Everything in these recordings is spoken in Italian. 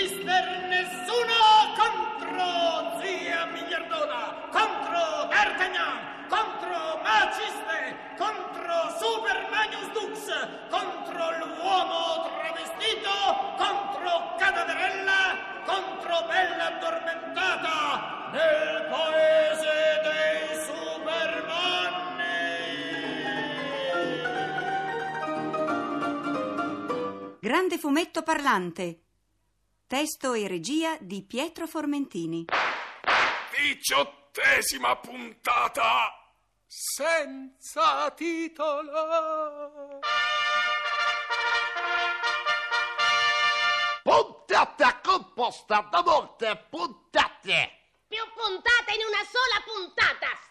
mister nessuno contro zia miliardona, contro D'Artagnan, contro Maciste, contro Super Magnus Dux, contro l'uomo travestito, contro Cadaverella, contro Bella addormentata, nel paese dei Supermanni. Grande fumetto parlante. Testo e regia di Pietro Formentini. Diciottesima puntata senza titolo. Puntate composta da molte puntate. Più puntate in una sola puntata.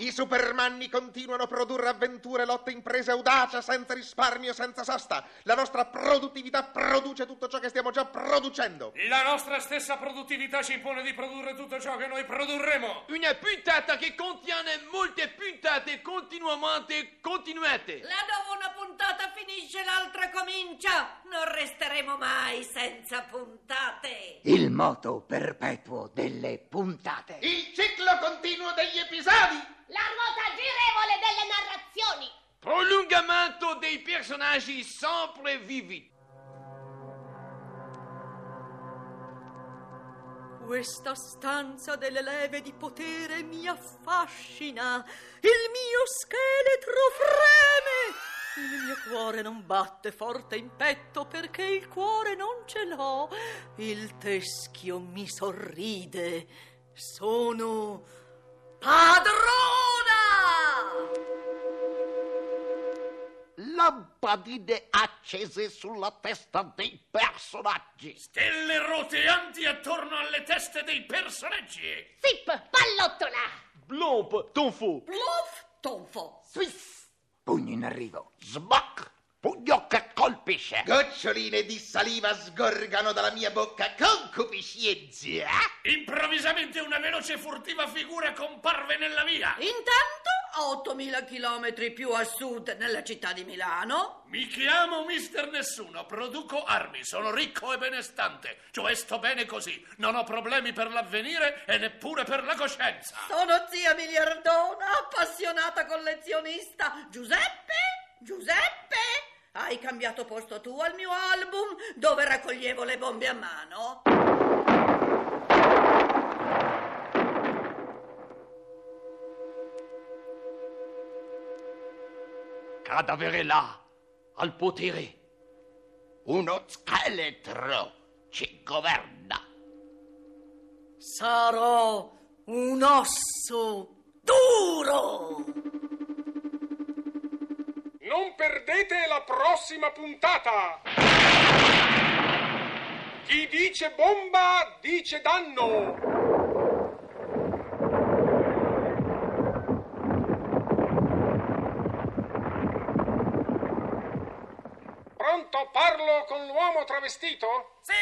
I supermanni continuano a produrre avventure, lotte, imprese, audacia, senza risparmio, senza sosta. La nostra produttività produce tutto ciò che stiamo già producendo. La nostra stessa produttività ci impone di produrre tutto ciò che noi produrremo. Una puntata che contiene molte puntate continuamente continuate. La dopo una puntata finisce, l'altra comincia. Non resteremo mai senza puntate. Il moto perpetuo delle puntate. Il ciclo continuo degli episodi. La ruota girevole delle narrazioni. Prolungamento dei personaggi sempre vivi. Questa stanza delle leve di potere mi affascina. Il mio scheletro freme. Il mio cuore non batte forte in petto perché il cuore non ce l'ho. Il teschio mi sorride. Sono padrona! Lampadine accese sulla testa dei personaggi. Stelle roteanti attorno alle teste dei personaggi. Zip, pallottola. Blomp, tonfo. Bluff, tonfo. Swiss. Pugno in arrivo. Smack. Pugno che colpisce. Goccioline di saliva sgorgano dalla mia bocca con cupiscenza. Improvvisamente una veloce e furtiva figura comparve nella via. Intanto a 8000 chilometri più a sud nella città di Milano. Mi chiamo Mister Nessuno, produco armi, sono ricco e benestante, cioè sto bene così, non ho problemi per l'avvenire e neppure per la coscienza. Sono zia miliardona, appassionata collezionista. Giuseppe? Giuseppe? Hai cambiato posto tu al mio album dove raccoglievo le bombe a mano? Cadavere là, al potere. Uno scheletro ci governa. Sarò un osso duro. Non perdete la prossima puntata. Chi dice bomba dice danno. Pronto, parlo con travestito? Sì,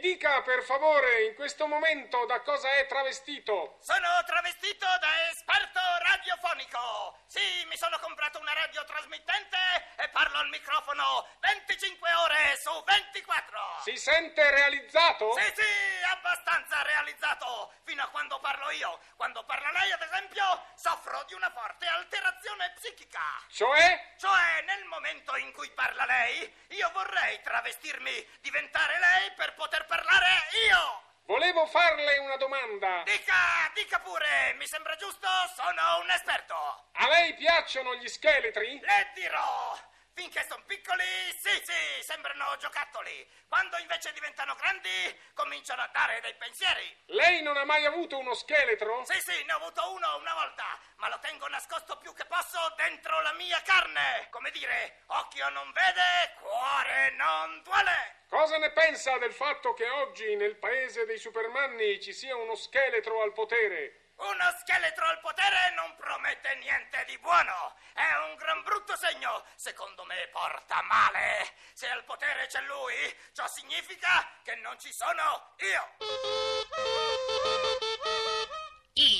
dica per favore in questo momento da cosa è travestito. Sono travestito da esperto radiofonico. Sì, mi sono comprato una radiotrasmittente e parlo al microfono 25 ore su 24. Si sente realizzato? Sì, sì, abbastanza realizzato. Fino a quando parlo io. Quando parla lei, ad esempio, soffro di una forte alterazione psichica. Cioè? Cioè, nel momento in cui parla lei, io vorrei travestirmi, diventare lei per poter parlare io. Volevo farle una domanda. Dica, dica pure, mi sembra giusto, sono un esperto. A lei piacciono gli scheletri? Le dirò. Finché sono piccoli, sì, sì, sembrano giocattoli. Quando invece diventano grandi, cominciano a dare dei pensieri. Lei non ha mai avuto uno scheletro? Sì, sì, ne ho avuto uno una volta, ma lo tengo nascosto più che posso dentro la mia carne. Come dire, occhio non vede, cuore non duole. Cosa ne pensa del fatto che oggi nel paese dei supermanni ci sia uno scheletro al potere? Uno scheletro al potere non promette niente di buono. È un gran brutto segno. Secondo me porta male. Se al potere c'è lui, ciò significa che non ci sono io.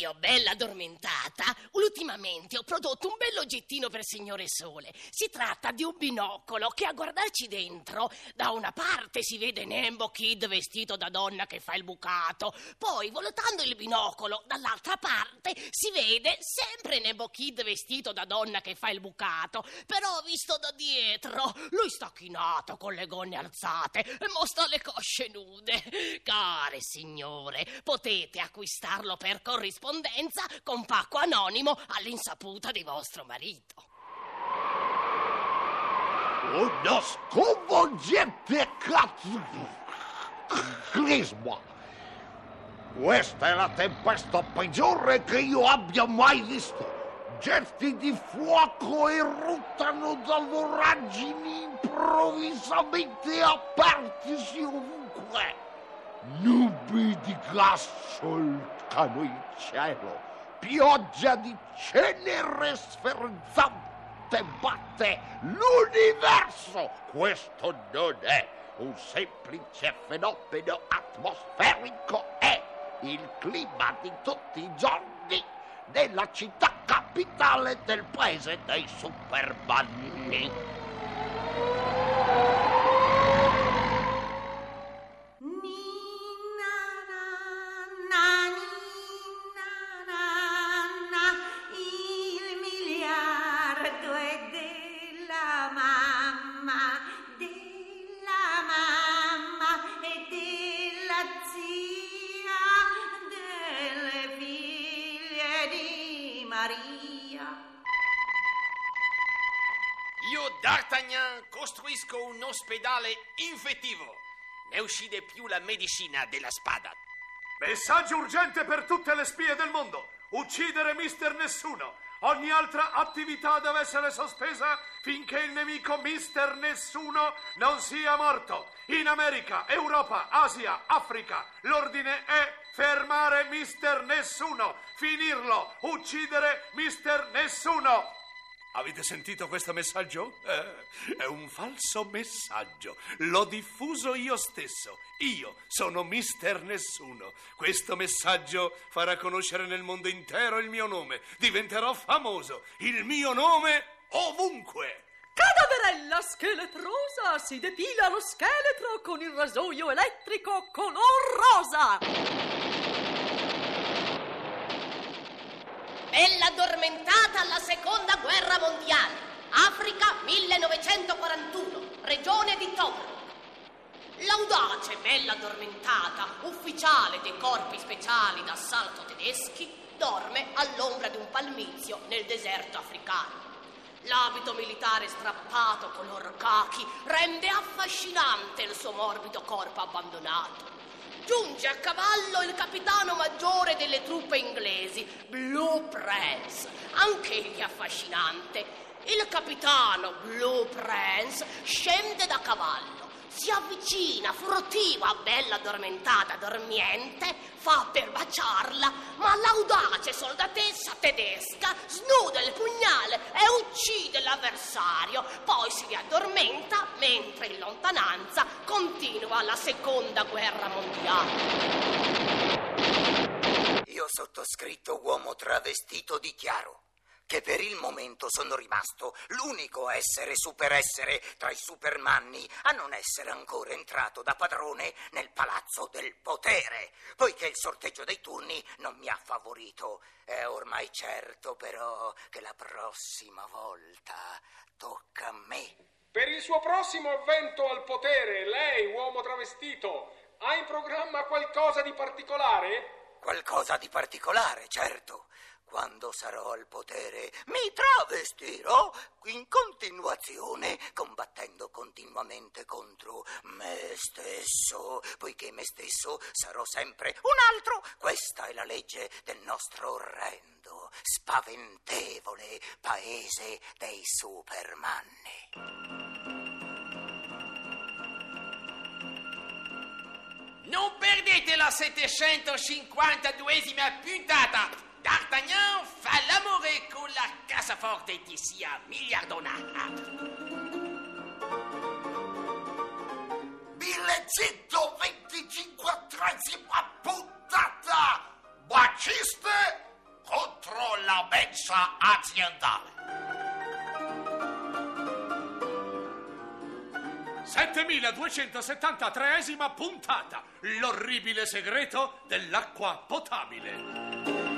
Io, bella addormentata, ultimamente ho prodotto un bell'oggettino per signore Sole. Si tratta di un binocolo che a guardarci dentro, da una parte si vede Nembo Kid vestito da donna che fa il bucato, poi voltando il binocolo dall'altra parte si vede sempre Nembo Kid vestito da donna che fa il bucato, però visto da dietro lui sta chinato con le gonne alzate e mostra le cosce nude. Care signore, potete acquistarlo per corrispondenza con pacco anonimo all'insaputa di vostro marito. Uno sconvolgente cataclisma. Questa è la tempesta peggiore che io abbia mai visto. Getti di fuoco eruttano da voragini improvvisamente apertisi ovunque. Nubi di gas solcano il cielo. Pioggia di cenere sferzante batte l'universo. Questo non è un semplice fenomeno atmosferico, è il clima di tutti i giorni della città capitale del paese dei supermanni. Miliardo è della mamma, della mamma e della zia, delle figlie di Maria. Io, D'Artagnan, costruisco un ospedale infettivo. Ne uscide più la medicina della spada. Messaggio urgente per tutte le spie del mondo. Uccidere Mister Nessuno. Ogni altra attività deve essere sospesa finché il nemico Mister Nessuno non sia morto. In America, Europa, Asia, Africa, l'ordine è fermare Mister Nessuno, finirlo, uccidere Mister Nessuno. Avete sentito questo messaggio? Eh, è un falso messaggio. L'ho diffuso io stesso. Io sono Mister Nessuno. Questo messaggio farà conoscere nel mondo intero il mio nome. Diventerò famoso. Il mio nome ovunque. Cadaverella scheletrosa si depila lo scheletro con il rasoio elettrico color rosa. Bella addormentata alla seconda guerra mondiale. Africa 1941, regione di Tobruk. L'audace bella addormentata, ufficiale dei corpi speciali d'assalto tedeschi, dorme all'ombra di un palmizio nel deserto africano. L'abito militare strappato color cachi rende affascinante il suo morbido corpo abbandonato. Giunge a cavallo il capitano maggiore delle truppe inglesi, Blue Prince, anch'egli affascinante. Il capitano Blue Prince scende da cavallo, si avvicina furtiva, bella addormentata, dormiente, fa per baciarla, ma l'audace soldatessa tedesca snuda il pugnale e uccide l'avversario, poi si riaddormenta mentre in lontananza continua la seconda guerra mondiale. Io sottoscritto uomo travestito dichiaro che per il momento sono rimasto l'unico essere superessere tra i supermanni a non essere ancora entrato da padrone nel palazzo del potere, poiché il sorteggio dei turni non mi ha favorito. È ormai certo però che la prossima volta tocca a me. Per il suo prossimo avvento al potere, lei, uomo travestito, ha in programma qualcosa di particolare? Qualcosa di particolare, certo. Quando sarò al potere mi travestirò in continuazione, combattendo continuamente contro me stesso, poiché me stesso sarò sempre un altro. Questa è la legge del nostro orrendo, spaventevole paese dei supermanni. Non perdete la 752esima puntata! D'Artagnan fa l'amore con cassaforte di sia miliardona. 1125esima puntata! Baciste contro la mensa aziendale. 7273esima puntata. L'orribile segreto dell'acqua potabile.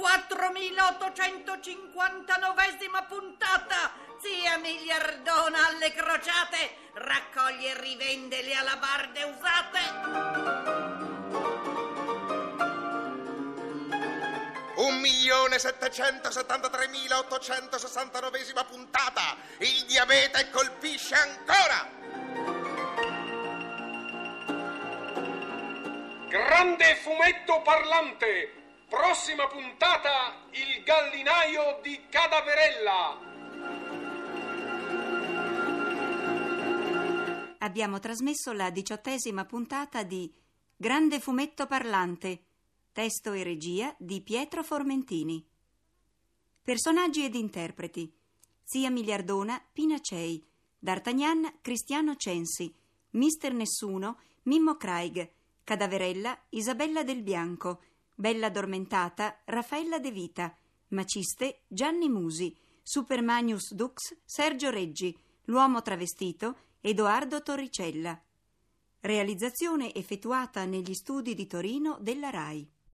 124.859esima puntata. Zia Miliardona alle crociate raccoglie e rivende le alabarde usate. Un milione settecentosettantatremila ottocentosessantanovesima puntata. Il diabete colpisce ancora. Grande fumetto parlante. Prossima puntata Il gallinaio di Cadaverella. Abbiamo trasmesso la diciottesima puntata di Grande fumetto parlante, testo e regia di Pietro Formentini. Personaggi ed interpreti: Zia Miliardona, Pina Cei, D'Artagnan, Cristiano Censi, Mister Nessuno, Mimmo Craig, Cadaverella, Isabella del Bianco, Bella Addormentata, Raffaella De Vita, Maciste, Gianni Musi, Supermanius Dux, Sergio Reggi, L'uomo travestito, Edoardo Torricella. Realizzazione effettuata negli studi di Torino della RAI.